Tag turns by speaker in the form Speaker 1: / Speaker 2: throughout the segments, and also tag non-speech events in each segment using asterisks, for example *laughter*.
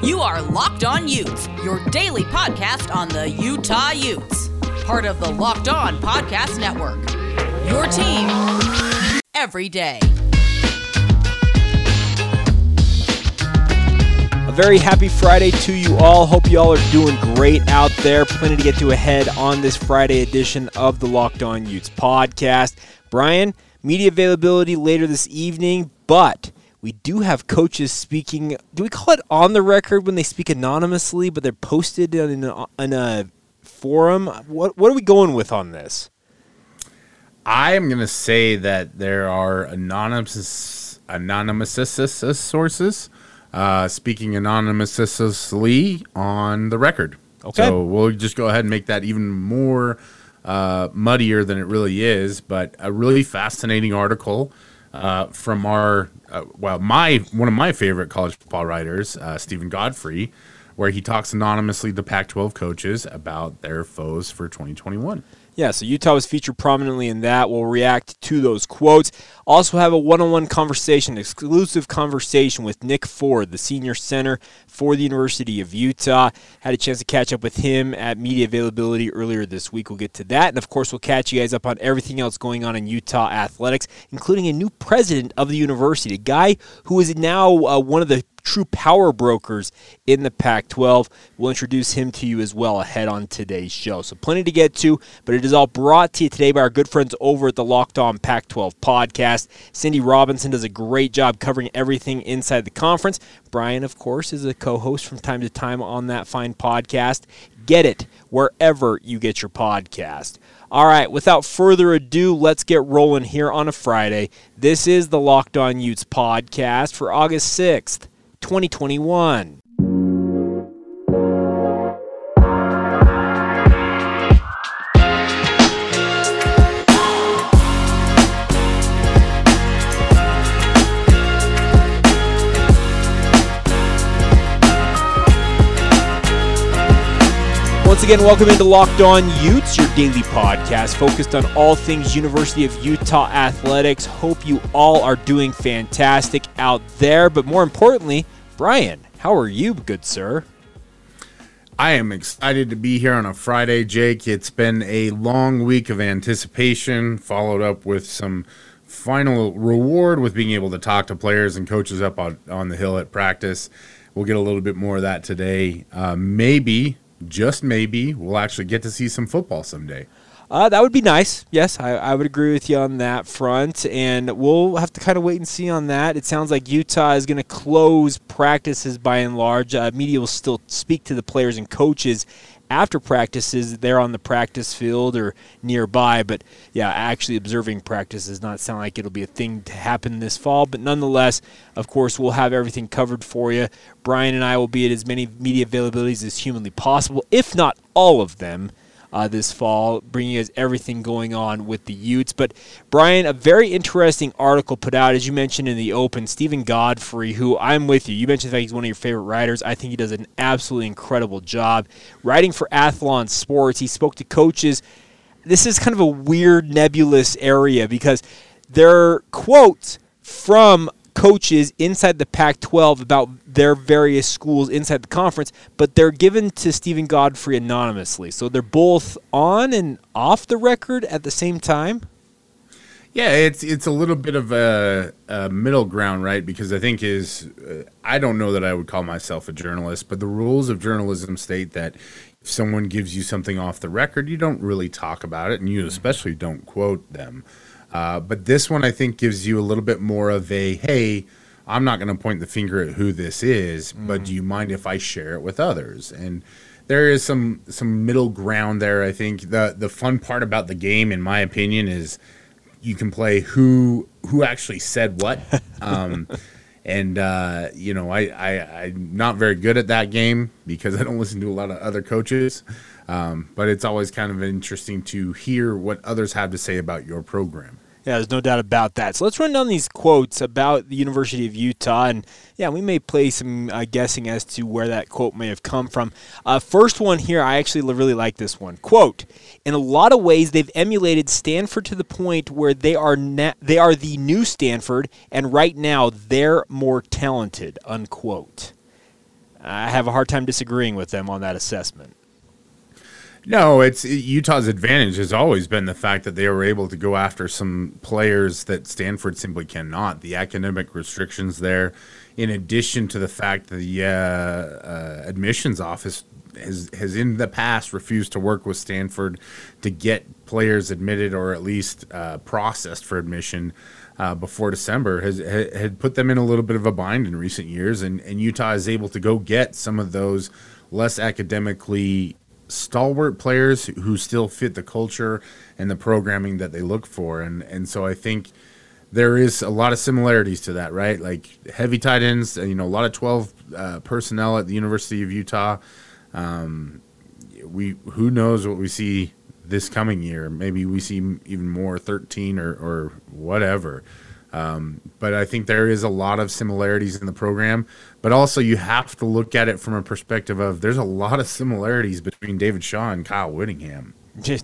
Speaker 1: You are Locked On Utes, your daily podcast on the Utah Utes. Part of the Locked On Podcast Network. Your team every day.
Speaker 2: A very happy Friday to you all. Hope you all are doing great out there. Plenty to get to ahead on this Friday edition of the Locked On Utes podcast. Brian, media availability later this evening, but we do have coaches speaking. Do we call it on the record when they speak anonymously, but they're posted in a, in a forum? What what are we going with on this?
Speaker 3: I'm going to say that there are anonymous anonymous sources uh, speaking anonymously on the record.
Speaker 2: Okay.
Speaker 3: So we'll just go ahead and make that even more uh, muddier than it really is, but a really fascinating article uh, from our uh, well, my one of my favorite college football writers, uh, Steven Godfrey, where he talks anonymously to Pac-12 coaches about their foes for 2021.
Speaker 2: Yeah, so Utah was featured prominently in that. We'll react to those quotes. Also, have a one on one conversation, exclusive conversation with Nick Ford, the senior center for the University of Utah. Had a chance to catch up with him at media availability earlier this week. We'll get to that. And of course, we'll catch you guys up on everything else going on in Utah athletics, including a new president of the university, a guy who is now uh, one of the true power brokers in the Pac 12. We'll introduce him to you as well ahead on today's show. So, plenty to get to, but it is all brought to you today by our good friends over at the Locked On Pac 12 podcast. Cindy Robinson does a great job covering everything inside the conference. Brian, of course, is a co host from time to time on that fine podcast. Get it wherever you get your podcast. All right, without further ado, let's get rolling here on a Friday. This is the Locked On Utes podcast for August 6th. 2021. Again, welcome into Locked On Utes, your daily podcast focused on all things University of Utah athletics. Hope you all are doing fantastic out there, but more importantly, Brian, how are you, good sir?
Speaker 3: I am excited to be here on a Friday, Jake. It's been a long week of anticipation, followed up with some final reward with being able to talk to players and coaches up on, on the hill at practice. We'll get a little bit more of that today. Uh, maybe just maybe we'll actually get to see some football someday.
Speaker 2: Uh, that would be nice. Yes, I, I, would agree with you on that front. And we'll have to kind of wait and see on that. It sounds like Utah is going to close practices by and large. Uh, media will still speak to the players and coaches after practices. They're on the practice field or nearby. But yeah, actually observing practice does not sound like it'll be a thing to happen this fall. But nonetheless, of course, we'll have everything covered for you. Brian and I will be at as many media availabilities as humanly possible, if not all of them uh, this fall, bringing us everything going on with the Utes. But Brian, a very interesting article put out, as you mentioned in the open, Steven Godfrey, who I'm with you. You mentioned that he's one of your favorite writers. I think he does an absolutely incredible job writing for Athlon Sports. He spoke to coaches. This is kind of a weird, nebulous area because there are quotes from coaches inside the Pac 12 about their various schools inside the conference, but they're given to Steven Godfrey anonymously. So they're both on and off the record at the same time.
Speaker 3: Yeah, it's it's a little bit of a, a middle ground, right? Because I think is uh, I don't know that I would call myself a journalist, but the rules of journalism state that if someone gives you something off the record, you don't really talk about it, and you especially don't quote them. Uh, but this one, I think, gives you a little bit more of a hey, I'm not going to point the finger at who this is, mm. but do you mind if I share it with others? And there is some some middle ground there. I think the the fun part about the game, in my opinion, is you can play who who actually said what. *laughs* Um, and uh, you know, I, I I'm not very good at that game because I don't listen to a lot of other coaches. Um, but it's always kind of interesting to hear what others have to say about your program.
Speaker 2: Yeah, there's no doubt about that. So let's run down these quotes about the University of Utah, and yeah, we may play some uh, guessing as to where that quote may have come from. Uh, first one here, I actually really like this one. Quote: In a lot of ways, they've emulated Stanford to the point where they are na- they are the new Stanford, and right now they're more talented. Unquote. I have a hard time disagreeing with them on that assessment.
Speaker 3: No, it's Utah's advantage has always been the fact that they were able to go after some players that Stanford simply cannot. The academic restrictions there, in addition to the fact that the uh, uh, admissions office has has in the past refused to work with Stanford to get players admitted or at least uh, processed for admission uh, before December has had put them in a little bit of a bind in recent years, and, and Utah is able to go get some of those less academically stalwart players who still fit the culture and the programming that they look for, and and so I think there is a lot of similarities to that, right? Like heavy tight ends, you know, a lot of twelve uh, personnel at the University of Utah. Um, we who knows what we see this coming year. Maybe we see even more 13 or, or whatever. Um, but I think there is a lot of similarities in the program. But also, you have to look at it from a perspective of there's a lot of similarities between David Shaw and Kyle Whittingham.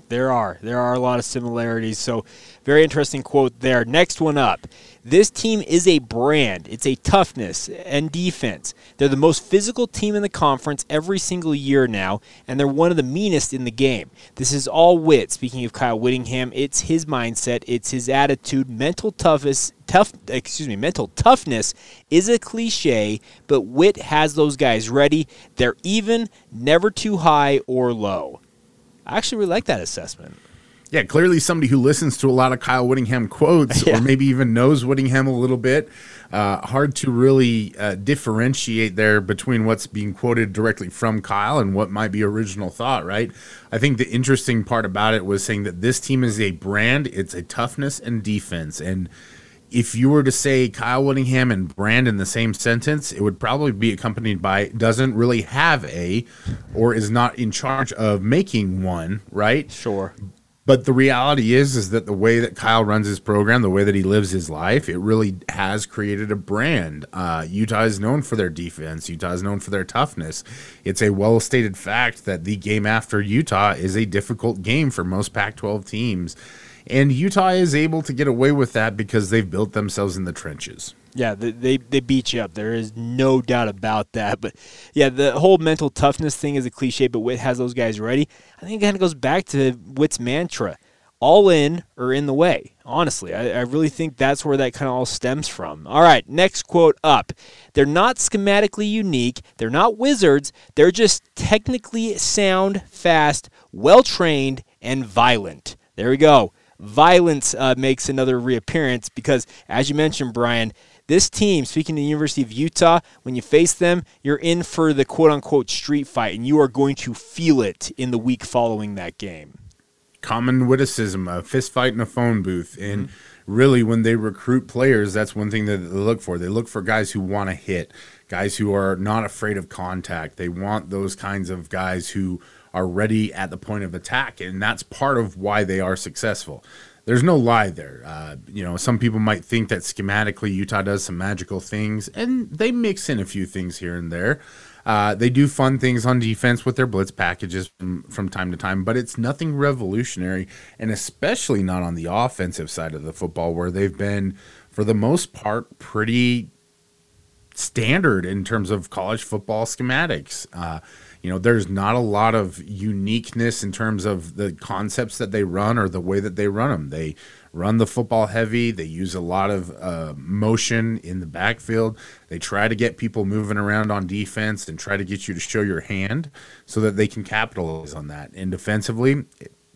Speaker 2: There are. There are a lot of similarities. So, very interesting quote there. Next one up. This team is a brand. It's a toughness and defense. They're the most physical team in the conference every single year now, and they're one of the meanest in the game. This is all Whit. Speaking of Kyle Whittingham, it's his mindset, it's his attitude. Mental toughness, tough, excuse me, mental toughness is a cliche, but Whit has those guys ready. They're even, never too high or low. I actually really like that assessment.
Speaker 3: Yeah, clearly somebody who listens to a lot of Kyle Whittingham quotes *laughs* yeah. or maybe even knows Whittingham a little bit. Uh, hard to really uh, differentiate there between what's being quoted directly from Kyle and what might be original thought, right? I think the interesting part about it was saying that this team is a brand, it's a toughness and defense. And if you were to say Kyle Whittingham and brand in the same sentence, it would probably be accompanied by doesn't really have a or is not in charge of making one, right?
Speaker 2: Sure.
Speaker 3: But the reality is is that the way that Kyle runs his program, the way that he lives his life, it really has created a brand. Uh, Utah is known for their defense. Utah is known for their toughness. It's a well stated fact that the game after Utah is a difficult game for most Pac 12 teams. And Utah is able to get away with that because they've built themselves in the trenches.
Speaker 2: Yeah, they, they beat you up. There is no doubt about that. But yeah, the whole mental toughness thing is a cliche, but Whit has those guys ready. I think it kind of goes back to Whit's mantra all in or in the way. Honestly, I, I really think that's where that kind of all stems from. All right, next quote up. They're not schematically unique, they're not wizards, they're just technically sound, fast, well trained, and violent. There we go violence uh, makes another reappearance because, as you mentioned, Brian, this team, speaking to the University of Utah, when you face them, you're in for the quote unquote street fight, and you are going to feel it in the week following that game.
Speaker 3: Common witticism, a fist fight in a phone booth. And mm-hmm. really, when they recruit players, that's one thing that they look for. They look for guys who want to hit, guys who are not afraid of contact. They want those kinds of guys who are ready at the point of attack, and that's part of why they are successful. There's no lie there. Uh, you know, some people might think that schematically Utah does some magical things, and they mix in a few things here and there. Uh, they do fun things on defense with their blitz packages from, from time to time, but it's nothing revolutionary, and especially not on the offensive side of the football, where they've been, for the most part, pretty standard in terms of college football schematics. Uh, you know, there's not a lot of uniqueness in terms of the concepts that they run or the way that they run them. They run the football heavy. They use a lot of uh, motion in the backfield. They try to get people moving around on defense and try to get you to show your hand so that they can capitalize on that. And defensively,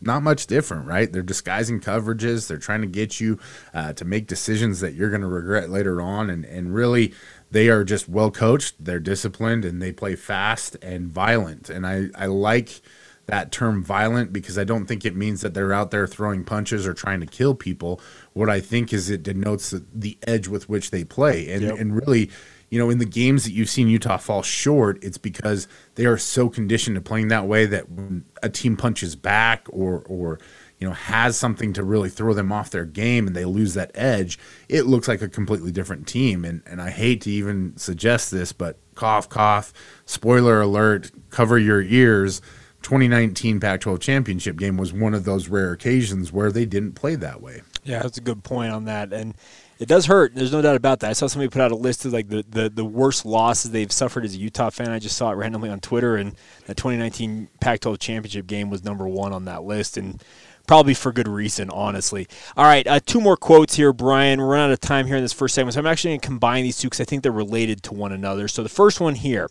Speaker 3: not much different, right? They're disguising coverages. They're trying to get you uh, to make decisions that you're going to regret later on. And, and really, they are just well coached, they're disciplined, and they play fast and violent. And I, I like that term violent because I don't think it means that they're out there throwing punches or trying to kill people. What I think is it denotes the, the edge with which they play. And, yep. and really, you know, in the games that you've seen Utah fall short, it's because they are so conditioned to playing that way that when a team punches back or, or, you know, has something to really throw them off their game and they lose that edge, it looks like a completely different team. And and I hate to even suggest this, but cough, cough, spoiler alert, cover your ears. 2019 Pac 12 championship game was one of those rare occasions where they didn't play that way.
Speaker 2: Yeah, that's a good point on that. And It does hurt. There's no doubt about that. I saw somebody put out a list of like the, the, the worst losses they've suffered as a Utah fan. I just saw it randomly on Twitter, and that 2019 Pac-12 championship game was number one on that list, and probably for good reason, honestly. All right, uh, two more quotes here, Brian. We're running out of time here in this first segment, so I'm actually going to combine these two because I think they're related to one another. So the first one here.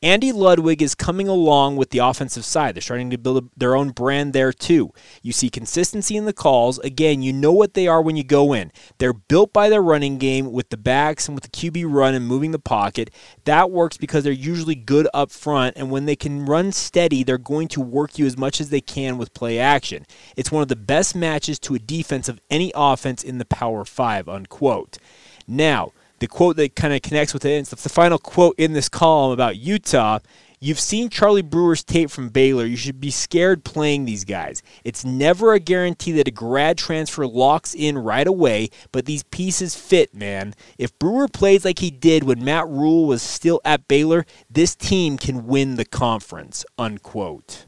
Speaker 2: Andy Ludwig is coming along with the offensive side. They're starting to build their own brand there too. You see consistency in the calls. Again, you know what they are when you go in. They're built by their running game with the backs and with the QB run and moving the pocket. That works because they're usually good up front, and when they can run steady, they're going to work you as much as they can with play action. It's one of the best matches to a defense of any offense in the Power 5, unquote. Now, the quote that kind of connects with it. It's the final quote in this column about Utah. You've seen Charlie Brewer's tape from Baylor. You should be scared playing these guys. It's never a guarantee that a grad transfer locks in right away, but these pieces fit, man. If Brewer plays like he did when Matt Rhule was still at Baylor, this team can win the conference. Unquote.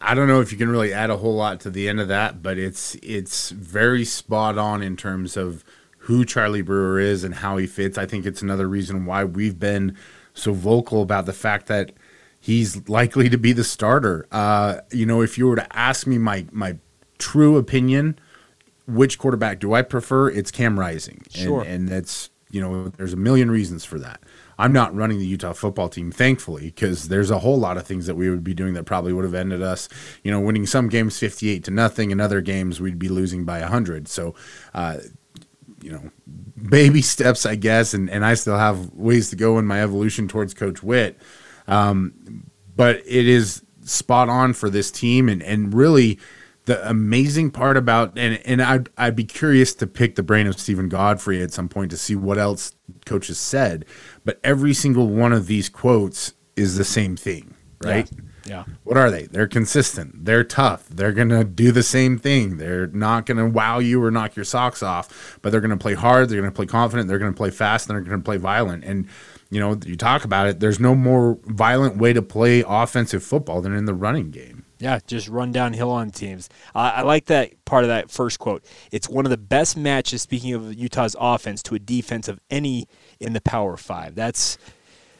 Speaker 3: I don't know if you can really add a whole lot to the end of that, but it's it's very spot on in terms of who Charlie Brewer is and how he fits. I think it's another reason why we've been so vocal about the fact that he's likely to be the starter. Uh, you know, if you were to ask me my my true opinion, which quarterback do I prefer? It's Cam Rising,
Speaker 2: sure.
Speaker 3: and, and that's you know, there's a million reasons for that. I'm not running the Utah football team, thankfully, because there's a whole lot of things that we would be doing that probably would have ended us, you know, winning some games 58 to nothing, and other games we'd be losing by 100. So, uh, you know, baby steps, I guess, and, and I still have ways to go in my evolution towards Coach Whit. Um, but it is spot on for this team, and, and really the amazing part about and and I'd I'd be curious to pick the brain of Steven Godfrey at some point to see what else coaches said. But every single one of these quotes is the same thing, right?
Speaker 2: Yeah. Yeah.
Speaker 3: What are they? They're consistent. They're tough. They're going to do the same thing. They're not going to wow you or knock your socks off, but they're going to play hard. They're going to play confident. They're going to play fast. And they're going to play violent. And, you know, you talk about it, there's no more violent way to play offensive football than in the running game.
Speaker 2: Yeah, just run downhill on teams. Uh, I like that part of that first quote. It's one of the best matches, speaking of Utah's offense, to a defense of any in the Power Five. That's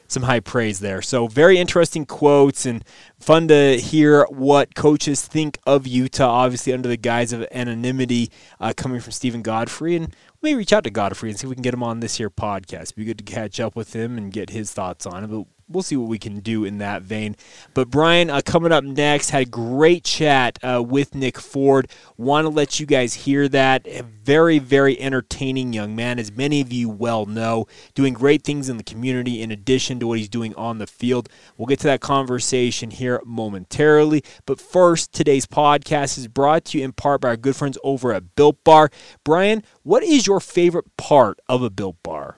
Speaker 2: some high praise there. So very interesting quotes and fun to hear what coaches think of Utah. Obviously under the guise of anonymity, uh, coming from Steven Godfrey, and we may reach out to Godfrey and see if we can get him on this here podcast. It'd be good to catch up with him and get his thoughts on it. But we'll see what we can do in that vein. But Brian, uh, coming up next, had a great chat uh, with Nick Ford. Want to let you guys hear that. A very, very entertaining young man, as many of you well know, doing great things in the community in addition to what he's doing on the field. We'll get to that conversation here momentarily. But first, today's podcast is brought to you in part by our good friends over at Built Bar. Brian, what is your favorite part of a Built Bar?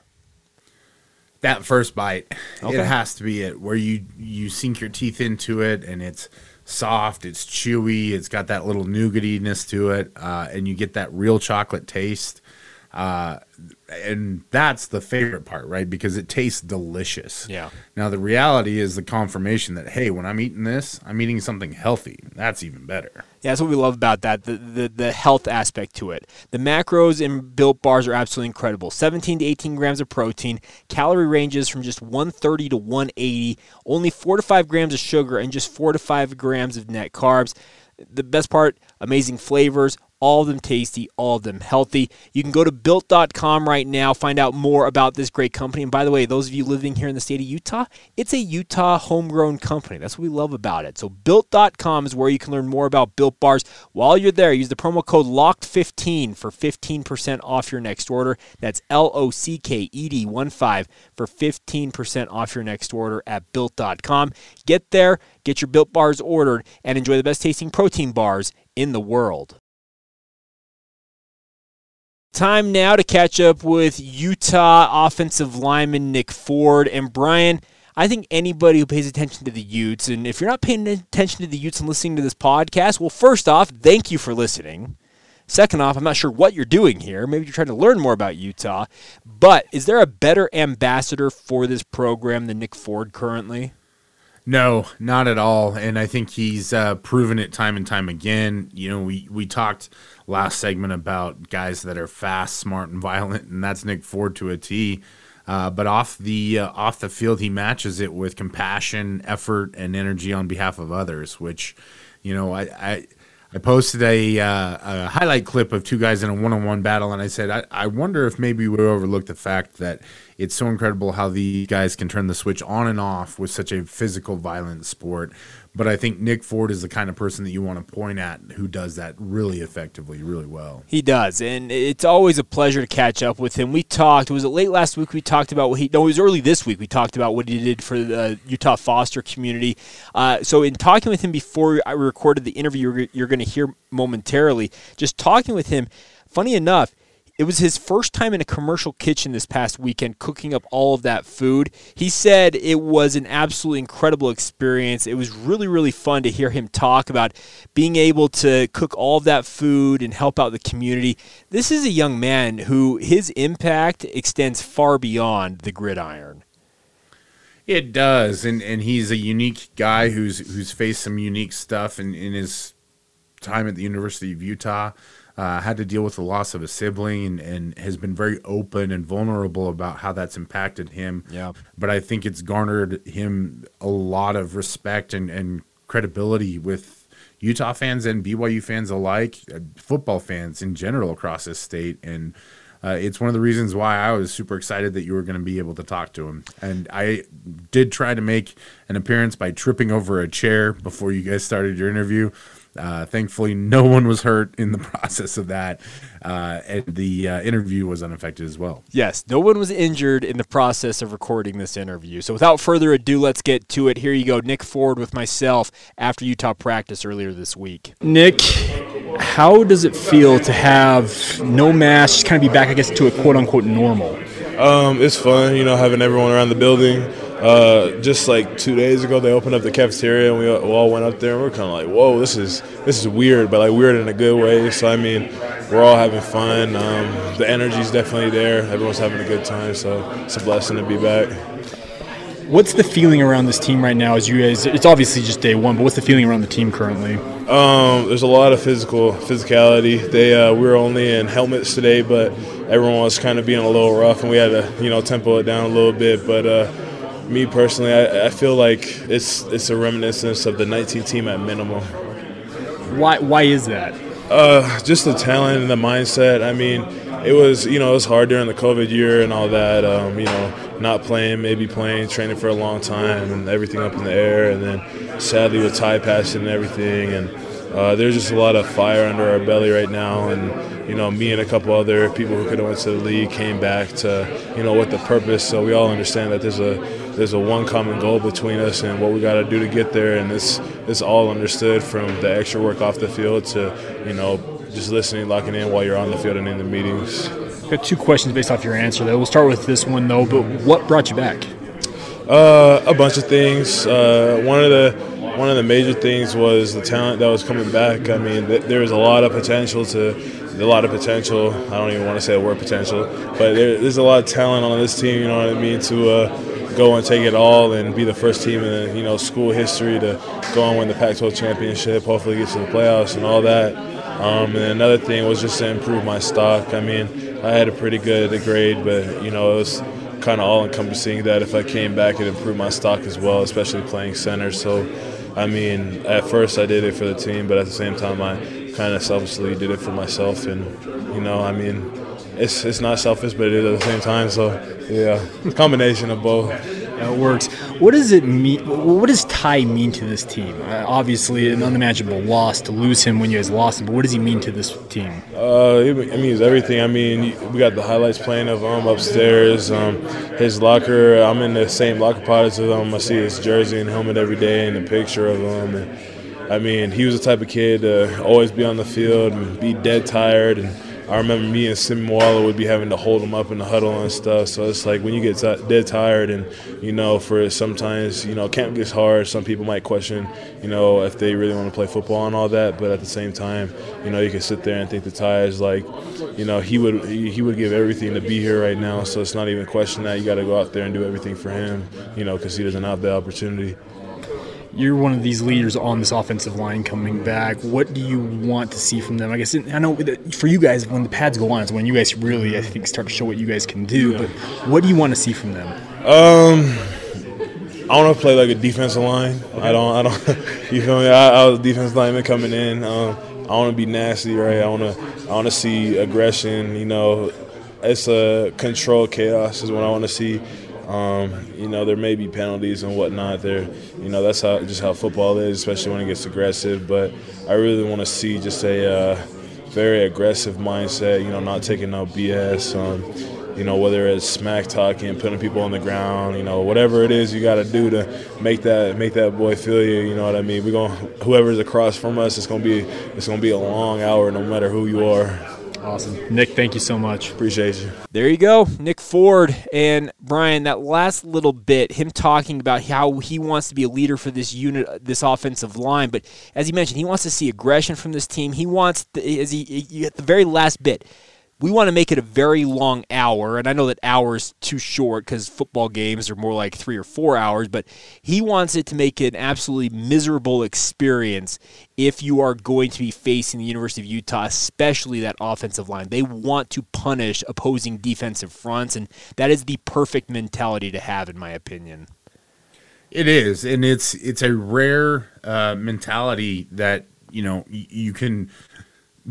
Speaker 3: That first bite
Speaker 2: Okay.
Speaker 3: it has to be it where you you sink your teeth into it and it's soft it's chewy it's got that little nougatiness to it uh, and you get that real chocolate taste uh, and that's the favorite part right because it tastes delicious
Speaker 2: Yeah.
Speaker 3: now the reality is the confirmation that hey when i'm eating this i'm eating something healthy that's even better
Speaker 2: Yeah, that's what we love about that the, the the health aspect to it. The macros in built bars are absolutely incredible. 17 to 18 grams of protein, calorie ranges from just 130 to 180, only 4 to 5 grams of sugar, and just 4 to 5 grams of net carbs. The best part, amazing flavors, all of them tasty, all of them healthy. You can go to built.com right now, find out more about this great company. And by the way, those of you living here in the state of Utah, it's a Utah homegrown company. That's what we love about it. So built.com is where you can learn more about built bars. While you're there, use the promo code LOCKED15 for 15% off your next order. That's L O C K E D 1 5 for 15% off your next order at built.com. Get there, get your built bars ordered, and enjoy the best tasting protein bars in the world. Time now to catch up with Utah offensive lineman Nick Ford and Brian. I think anybody who pays attention to the Utes, and if you're not paying attention to the Utes and listening to this podcast, well, first off, thank you for listening. Second off, I'm not sure what you're doing here. Maybe you're trying to learn more about Utah. But is there a better ambassador for this program than Nick Ford currently?
Speaker 3: No, not at all. And I think he's uh, proven it time and time again. You know, we, we talked last segment about guys that are fast, smart, and violent, and that's Nick Ford to a T. Uh, but off the uh, off the field, he matches it with compassion, effort, and energy on behalf of others. Which, you know, I I, I posted a, uh, a, highlight clip of two guys in a one on one battle, and I said I, I wonder if maybe we overlooked the fact that it's so incredible how these guys can turn the switch on and off with such a physical, violent sport. But I think Nick Ford is the kind of person that you want to point at who does that really effectively, really well.
Speaker 2: He does, and it's always a pleasure to catch up with him. We talked. Was it late last week? We talked about what he. No, it was early this week. We talked about what he did for the Utah foster community. Uh, so, in talking with him before I recorded the interview, you're, you're going to hear momentarily. Just talking with him. Funny enough, it was his first time in a commercial kitchen this past weekend cooking up all of that food. He said it was an absolutely incredible experience. It was really, really fun to hear him talk about being able to cook all of that food and help out the community. This is a young man who his impact extends far beyond the gridiron.
Speaker 3: It does, and and he's a unique guy who's who's faced some unique stuff in, in his time at the University of Utah uh, had to deal with the loss of a sibling and, and, has been very open and vulnerable about how that's impacted him.
Speaker 2: Yeah.
Speaker 3: But I think it's garnered him a lot of respect and, and credibility with Utah fans and BYU fans alike, uh, football fans in general across this state. And uh, it's one of the reasons why I was super excited that you were going to be able to talk to him. And I did try to make an appearance by tripping over a chair before you guys started your interview. Uh, thankfully, *laughs* no one was hurt in the *laughs* process of that, uh, and the uh, interview was unaffected as well.
Speaker 2: Yes, no one was injured in the process of recording this interview. So, without further ado, let's get to it. Here you go, Nick Ford with myself after Utah practice earlier this week.
Speaker 4: Nick, how does it feel to have no mask, just kind of be back, I guess, to a quote unquote normal?
Speaker 5: Um, it's fun, you know, having everyone around the building. Uh, just like two days ago, they opened up the cafeteria, and we all went up there, and we are kind of like, "Whoa, this is this is weird," but like weird in a good way. So I mean, we're all having fun. Um, the energy's definitely there. Everyone's having a good time, so it's a blessing to be back.
Speaker 4: What's the feeling around this team right now? As you guys, it's obviously just day one, but what's the feeling around the team currently?
Speaker 5: Um, there's a lot of physical physicality. They uh, we were only in helmets today, but everyone was kind of being a little rough, and we had to you know tempo it down a little bit, but. Uh, me personally, I, I feel like it's it's a reminiscence of the 19 team at minimum.
Speaker 4: Why why is that?
Speaker 5: Uh, just the talent and the mindset. I mean, it was you know it was hard during the COVID year and all that. Um, you know, not playing, maybe playing, training for a long time, and everything up in the air, and then sadly with Ty passing and everything, and uh, there's just a lot of fire under our belly right now, and you know, me and a couple other people who could have went to the league came back to you know with the purpose. So we all understand that there's a there's a one common goal between us and what we got to do to get there, and it's this all understood from the extra work off the field to you know just listening, locking in while you're on the field and in the meetings.
Speaker 4: I've Got two questions based off your answer. Though we'll start with this one though. But what brought you back?
Speaker 5: Uh, a bunch of things. Uh, one of the one of the major things was the talent that was coming back. I mean, th- there was a lot of potential to a lot of potential. I don't even want to say the word potential, but there, there's a lot of talent on this team. You know what I mean? To uh, go and take it all and be the first team in you know school history to go and win the Pac-12 championship. Hopefully, get to the playoffs and all that. Um, and another thing was just to improve my stock. I mean, I had a pretty good grade, but you know it was kind of all encompassing that if I came back, it improved my stock as well, especially playing center. So I mean, at first I did it for the team, but at the same time, I kind of selfishly did it for myself. And you know, I mean, it's it's not selfish, but it is at the same time. So yeah, combination of both
Speaker 4: it works. What does it mean? What does Ty mean to this team? Uh, obviously, an unimaginable loss to lose him when you guys lost him. But what does he mean to this team?
Speaker 5: Uh, it, means everything. I mean, we got the highlights playing of him upstairs. Um, his locker. I'm in the same locker pod as him. I see his jersey and helmet every day, and a picture of him. And I mean, he was the type of kid to always be on the field and be dead tired and I remember me and Sim Moala would be having to hold him up in the huddle and stuff. So it's like when you get t- dead tired, and you know, for sometimes you know, camp gets hard. Some people might question, you know, if they really want to play football and all that. But at the same time, you know, you can sit there and think the is like, you know, he would he would give everything to be here right now. So it's not even a question that you got to go out there and do everything for him, you know, because he doesn't have the opportunity.
Speaker 4: You're one of these leaders on this offensive line coming back. What do you want to see from them? I guess I know for you guys, when the pads go on, is when you guys really, I think, start to show what you guys can do. But what do you want to see from them?
Speaker 5: Um, I want to play like a defensive line. I don't. I don't. *laughs* You feel me? I, I was a defensive lineman coming in. Um, I want to be nasty, right? I want to. I want to see aggression. You know, it's a controlled chaos is what I want to see. Um, you know, there may be penalties and whatnot. There, you know, that's how just how football is, especially when it gets aggressive. But I really want to see just a uh, very aggressive mindset. You know, not taking no BS. Um, you know, whether it's smack talking, putting people on the ground, you know, whatever it is you got to do to make that make that boy feel you. You know what I mean? We're going whoever's across from us, it's gonna be it's gonna be a long hour, no matter who you are.
Speaker 4: Awesome, Nick. Thank you so much.
Speaker 5: Appreciate you.
Speaker 2: There you go, Nick Ford and Brian. That last little bit, him talking about how he wants to be a leader for this unit, this offensive line. But as he mentioned, he wants to see aggression from this team. He wants, as he at the very last bit, we want to make it a very long hour, and I know that hour is too short because football games are more like three or four hours, but he wants it to make it an absolutely miserable experience if you are going to be facing the University of Utah, especially that offensive line. They want to punish opposing defensive fronts, and that is the perfect mentality to have, in my opinion.
Speaker 3: It is, and it's it's a rare uh, mentality that you know you can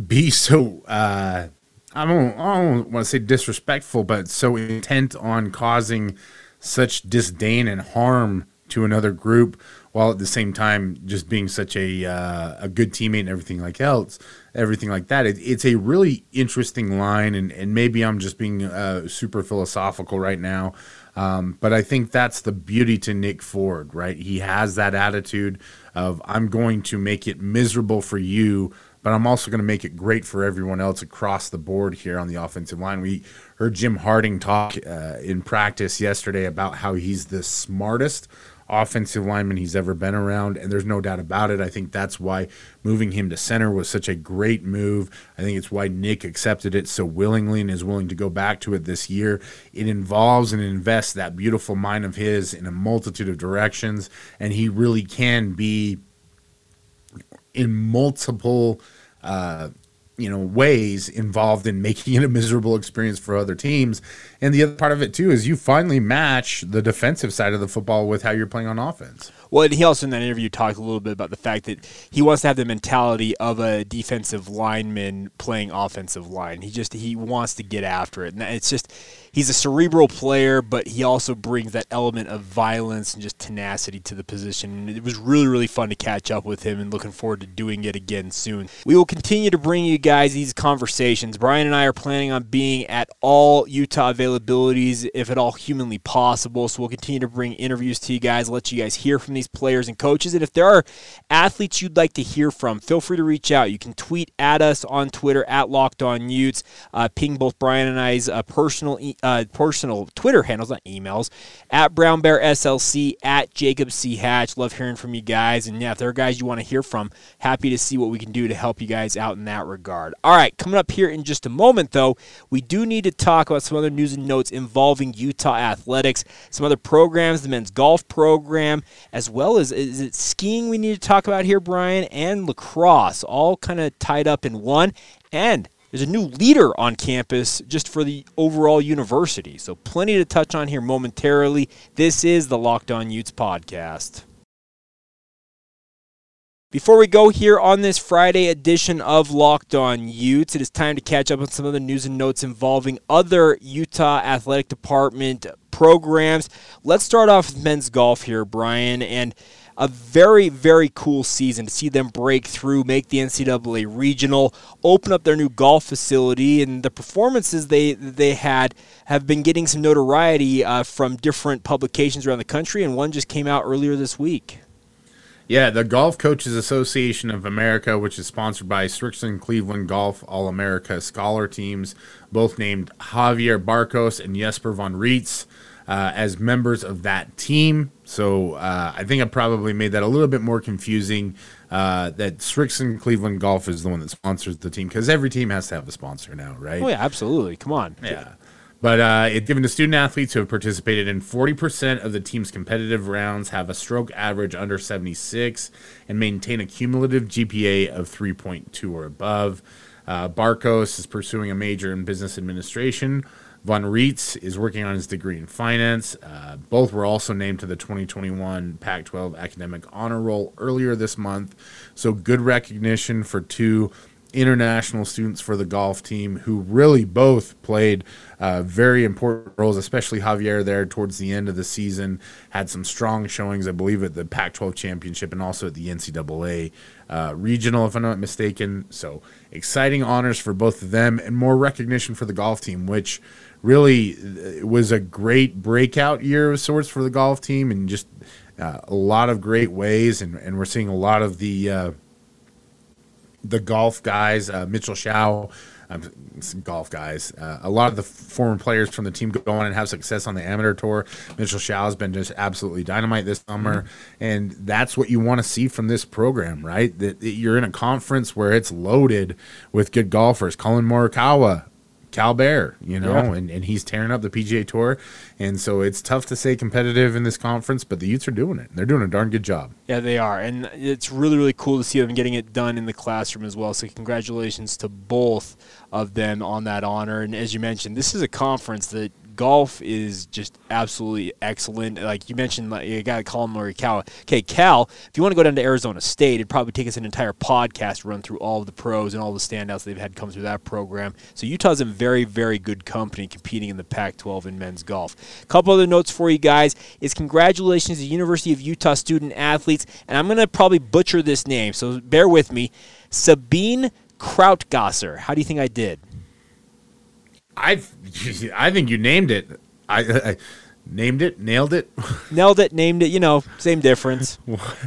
Speaker 3: be so. Uh, I don't, I don't want to say disrespectful, but so intent on causing such disdain and harm to another group, while at the same time just being such a uh, a good teammate and everything like else, everything like that. It, it's a really interesting line, and, and maybe I'm just being uh, super philosophical right now, um, but I think that's the beauty to Nick Ford, right? He has that attitude of I'm going to make it miserable for you but I'm also going to make it great for everyone else across the board here on the offensive line. We heard Jim Harding talk uh, in practice yesterday about how he's the smartest offensive lineman he's ever been around, and there's no doubt about it. I think that's why moving him to center was such a great move. I think it's why Nick accepted it so willingly and is willing to go back to it this year. It involves and invests that beautiful mind of his in a multitude of directions, and he really can be in multiple uh, you know ways involved in making it a miserable experience for other teams and the other part of it too is you finally match the defensive side of the football with how you're playing on offense
Speaker 2: well, and he also in that interview talked a little bit about the fact that he wants to have the mentality of a defensive lineman playing offensive line. He just he wants to get after it, and it's just he's a cerebral player, but he also brings that element of violence and just tenacity to the position. And it was really really fun to catch up with him, and looking forward to doing it again soon. We will continue to bring you guys these conversations. Brian and I are planning on being at all Utah availabilities, if at all humanly possible. So we'll continue to bring interviews to you guys, let you guys hear from these players and coaches. And if there are athletes you'd like to hear from, feel free to reach out. You can tweet at us on Twitter at Locked On Utes. Uh, ping both Brian and I's uh, personal uh, personal Twitter handles, not emails, at Brown Bear SLC at Jacob C Hatch. Love hearing from you guys. And yeah, if there are guys you want to hear from, happy to see what we can do to help you guys out in that regard. All right, coming up here in just a moment, though, we do need to talk about some other news and notes involving Utah athletics, some other programs, the men's golf program, as well as is it skiing we need to talk about here, Brian, and lacrosse, all kind of tied up in one. And there's a new leader on campus just for the overall university. So plenty to touch on here momentarily. This is the Locked On Utes podcast. Before we go here on this Friday edition of Locked On Utes, it is time to catch up on some other news and notes involving other Utah Athletic Department programs. Let's start off with men's golf here, Brian, and a very, very cool season to see them break through, make the NCAA regional, open up their new golf facility, and the performances they they had have been getting some notoriety uh, from different publications around the country, and one just came out earlier this week.
Speaker 3: Yeah, the Golf Coaches Association of America, which is sponsored by Srixon Cleveland Golf All America Scholar teams, both named Javier Barcos and Jesper von Rietz uh, as members of that team. So uh, I think I probably made that a little bit more confusing. Uh, that Srixon Cleveland Golf is the one that sponsors the team because every team has to have a sponsor now, right?
Speaker 2: Oh yeah, absolutely. Come on.
Speaker 3: Yeah. But uh, it's given to student athletes who have participated in 40% of the team's competitive rounds, have a stroke average under 76, and maintain a cumulative GPA of 3.2 or above. Uh, is pursuing a major in business administration. Von Rietz is working on his degree in finance. Uh, both were also named to the 2021 Pac 12 Academic Honor Roll earlier this month. So, good recognition for two international students for the golf team who really both played uh, very important roles, especially Javier there towards the end of the season. Had some strong showings, I believe, at the Pac 12 championship and also at the NCAA uh, regional, if I'm not mistaken. So exciting honors for both of them and more recognition for the golf team, which really uh, was a great breakout year of sorts for the golf team and just uh, a lot of great ways. And, and we're seeing a lot of the uh, the golf guys, uh, Mitchell Schow, um, golf guys. Uh, a lot of the former players from the team go on and have success on the amateur tour. Mitchell Schow has been just absolutely dynamite this summer, mm-hmm. and that's what you want to see from this program, right? That, that you're in a conference where it's loaded with good golfers. Collin Morikawa, Cal Bear, you know, yeah. and, and he's tearing up the PGA Tour. And so it's tough to say competitive in this conference, but the Utes are doing it. They're doing a darn good job.
Speaker 2: Yeah, they are. And it's really, really cool to see them getting it done in the classroom as well. So congratulations to both of them on that honor. And as you mentioned, this is a conference that golf is just absolutely excellent. Like you mentioned, like, you got to call him Cal. Okay, Cal, if you want to go down to Arizona State, it'd probably take us an entire podcast run through all of the pros and all the standouts they've had come through that program. So Utah's in very, very good company competing in the Pac 12 in men's golf. A couple other notes for you guys is congratulations to University of Utah student athletes, and I'm going to probably butcher this name, so bear with me. Sabine Krautgasser. How do you think I did?
Speaker 3: I *laughs* I think you named it. I, I named it, nailed it, *laughs*
Speaker 2: nailed it, named it. You know, same difference.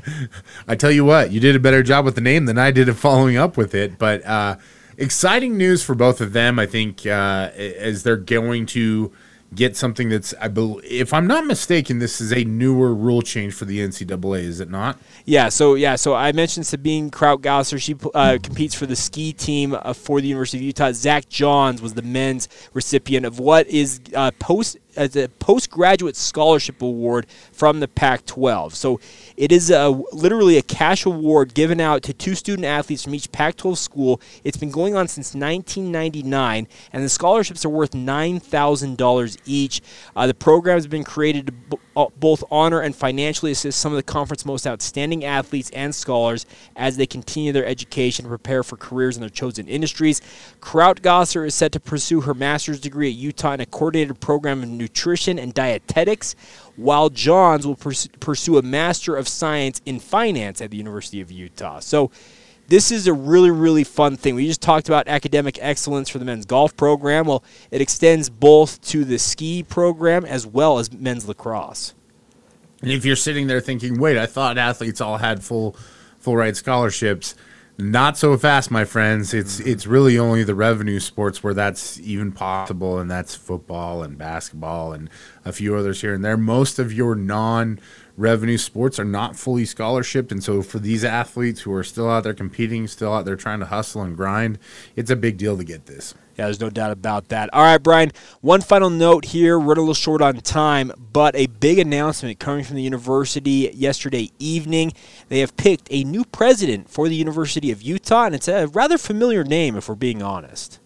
Speaker 2: *laughs*
Speaker 3: I tell you what, you did a better job with the name than I did of following up with it. But uh, exciting news for both of them. I think uh, as they're going to get something that's I believe if I'm not mistaken, this is a newer rule change for the NCAA, is it not?
Speaker 2: Yeah. So yeah. So I mentioned Sabine Krautgasser. She uh, competes for the ski team uh, for the University of Utah. Zach Johns was the men's recipient of what is uh, post as a postgraduate scholarship award from the Pac-12. So it is a, literally a cash award given out to two student athletes from each Pac-12 school. It's been going on since 1999, and the scholarships are worth $9,000 each. Uh, the program has been created to b- uh, both honor and financially assist some of the conference's most outstanding athletes and scholars as they continue their education and prepare for careers in their chosen industries. Krautgasser is set to pursue her master's degree at Utah in a coordinated program in nutrition and dietetics, while Johns will pursue a Master of Science in Finance at the University of Utah. So, this is a really, really fun thing. We just talked about academic excellence for the men's golf program. Well, it extends both to the ski program as well as men's lacrosse.
Speaker 3: And if you're sitting there thinking, wait, I thought athletes all had full full ride scholarships, not so fast, my friends. It's mm-hmm. it's really only the revenue sports where that's even possible, and that's football and basketball and a few others here and there. Most of your non revenue sports are not fully scholarshiped, and so for these athletes who are still out there competing, still out there trying to hustle and grind, it's a big deal to get this.
Speaker 2: Yeah, there's no doubt about that. All right, Brian, one final note here. We're a little short on time, but a big announcement coming from the university yesterday evening. They have picked a new president for the University of Utah, and it's a rather familiar name, if we're being honest.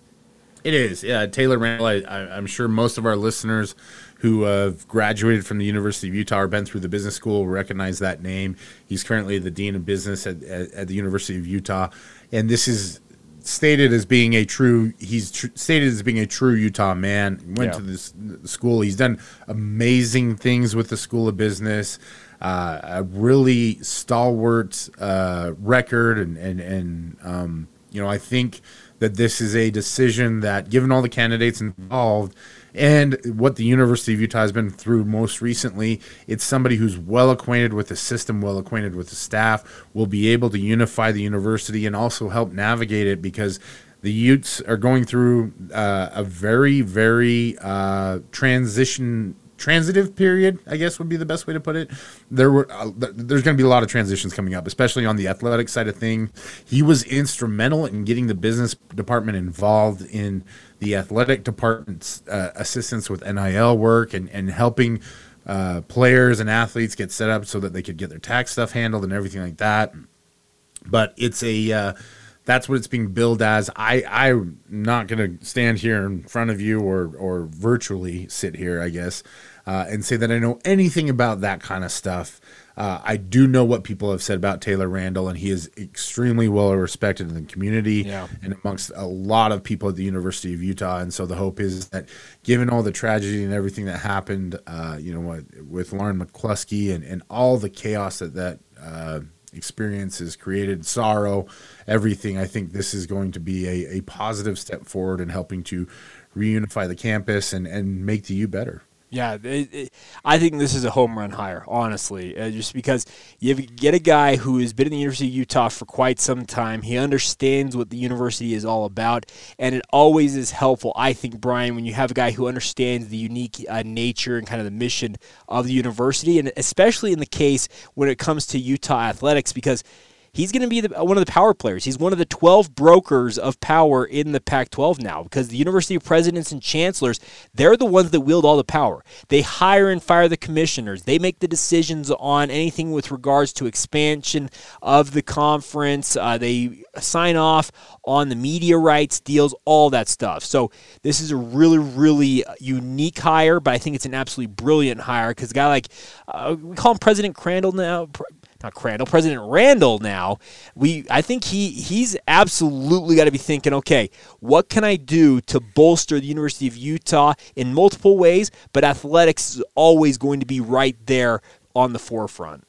Speaker 3: It is. Yeah, Taylor Randall. I, am sure most of our listeners who have graduated from the University of Utah or been through the business school recognize that name. He's currently the dean of business at, at, at the University of Utah, and this is stated as being a true he's tr- stated as being a true Utah man. Went yeah. to this school. He's done amazing things with the School of Business. Uh, a really stalwart uh, record, and and and um, you know I think that this is a decision that, given all the candidates involved, and what the University of Utah has been through most recently, it's somebody who's well acquainted with the system, well acquainted with the staff, will be able to unify the university and also help navigate it because the Utes are going through uh, a very, very uh, transition transitive period, I guess would be the best way to put it. There were uh, there's going to be a lot of transitions coming up, especially on the athletic side of thing. He was instrumental in getting the business department involved in the athletic department's uh, assistance with NIL work and and helping uh, players and athletes get set up so that they could get their tax stuff handled and everything like that. But it's a uh, that's what it's being billed as. I I'm not going to stand here in front of you or or virtually sit here, I guess, uh, and say that I know anything about that kind of stuff. Uh, I do know what people have said about Taylor Randall, and he is extremely well respected in the community
Speaker 2: yeah.
Speaker 3: and amongst a lot of people at the University of Utah. And so the hope is that, given all the tragedy and everything that happened, uh, you know, what with Lauren McCluskey and, and all the chaos that that uh, experiences created sorrow, everything. I think this is going to be a, a positive step forward in helping to reunify the campus and, and make the U better.
Speaker 2: Yeah, it, it, I think this is a home run hire, honestly, uh, just because you get a guy who has been in the University of Utah for quite some time. He understands what the university is all about, and it always is helpful, I think, Brian, when you have a guy who understands the unique uh, nature and kind of the mission of the university, and especially in the case when it comes to Utah athletics, because – he's going to be the, one of the power players. He's one of the 12 brokers of power in the Pac 12 now because the University presidents and chancellors, they're the ones that wield all the power. They hire and fire the commissioners, they make the decisions on anything with regards to expansion of the conference. Uh, they sign off on the media rights deals, all that stuff. So this is a really, really unique hire, but I think it's an absolutely brilliant hire because a guy like, uh, we call him President Crandall now, not Crandall, President Randall now, we I think he he's absolutely got to be thinking, okay, what can I do to bolster the University of Utah in multiple ways, but athletics is always going to be right there on the forefront.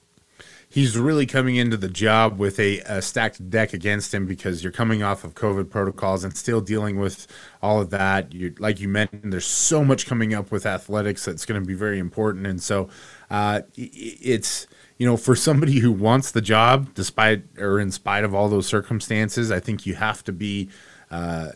Speaker 3: He's really coming into the job with a, a stacked deck against him because you're coming off of COVID protocols and still dealing with all of that. You, like you mentioned, there's so much coming up with athletics that's going to be very important, and so uh, it's you know, for somebody who wants the job, despite or in spite of all those circumstances, I think you have to be uh,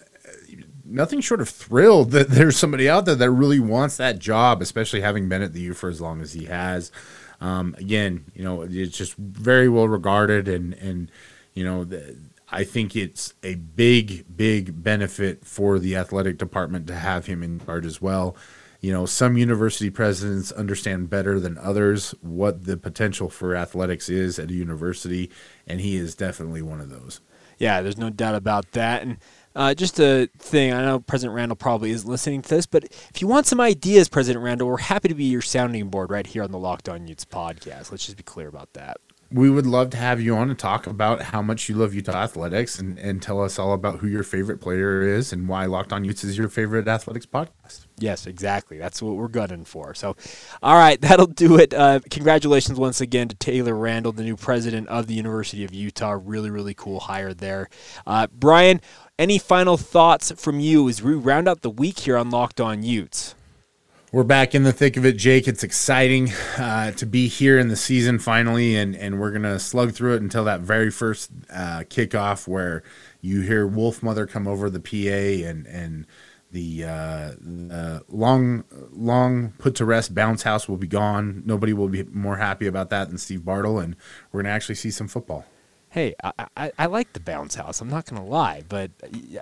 Speaker 3: nothing short of thrilled that there's somebody out there that really wants that job, especially having been at the U for as long as he has. Um, again, you know, it's just very well regarded, and and you know, the, I think it's a big, big benefit for the athletic department to have him in charge as well you know, some university presidents understand better than others what the potential for athletics is at a university, and he is definitely one of those.
Speaker 2: Yeah, there's no doubt about that. And uh, just a thing, I know President Randall probably isn't listening to this, but if you want some ideas, President Randall, we're happy to be your sounding board right here on the Locked On Utes podcast. Let's just be clear about that
Speaker 3: we would love to have you on and talk about how much you love Utah athletics and, and tell us all about who your favorite player is and why Locked On Utes is your favorite athletics podcast.
Speaker 2: Yes, exactly. That's what we're gunning for. So, all right, *laughs* that'll do it. Uh, congratulations once again to Taylor Randall, the new president of the University of Utah. Really, really cool hire there. Uh, Brian, any final thoughts from you as we round out the week here on Locked On Utes?
Speaker 3: We're back in the thick of it, Jake. It's exciting uh, to be here in the season finally, and, and we're gonna slug through it until that very first uh, kickoff where you hear Wolfmother come over the PA and and the, uh, the long long put to rest bounce house will be gone. Nobody will be more happy about that than Steve Bartle, and we're gonna actually see some football
Speaker 2: hey, I, I, I, like the bounce house. I'm not going to lie, but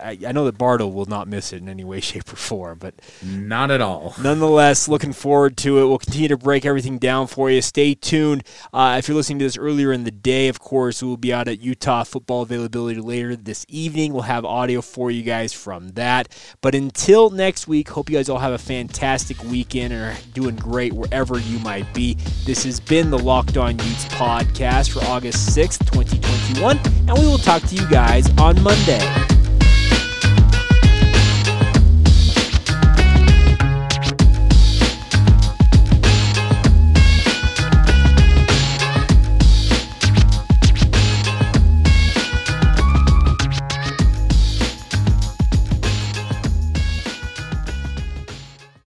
Speaker 2: I, I, know that Bartle will not miss it in any way, *laughs* shape, or form. But
Speaker 3: not at all.
Speaker 2: Nonetheless, looking forward to it. We'll continue to break everything down for you. Stay tuned. Uh, if you're listening to this earlier in the day, of course, we'll be out at Utah football availability later this evening. We'll have audio for you guys from that. But until next week, hope you guys all have a fantastic weekend and are doing great wherever you might be. This has been the Locked On Utes podcast for August 6th, 2020. 2021, and we will talk to you guys on Monday.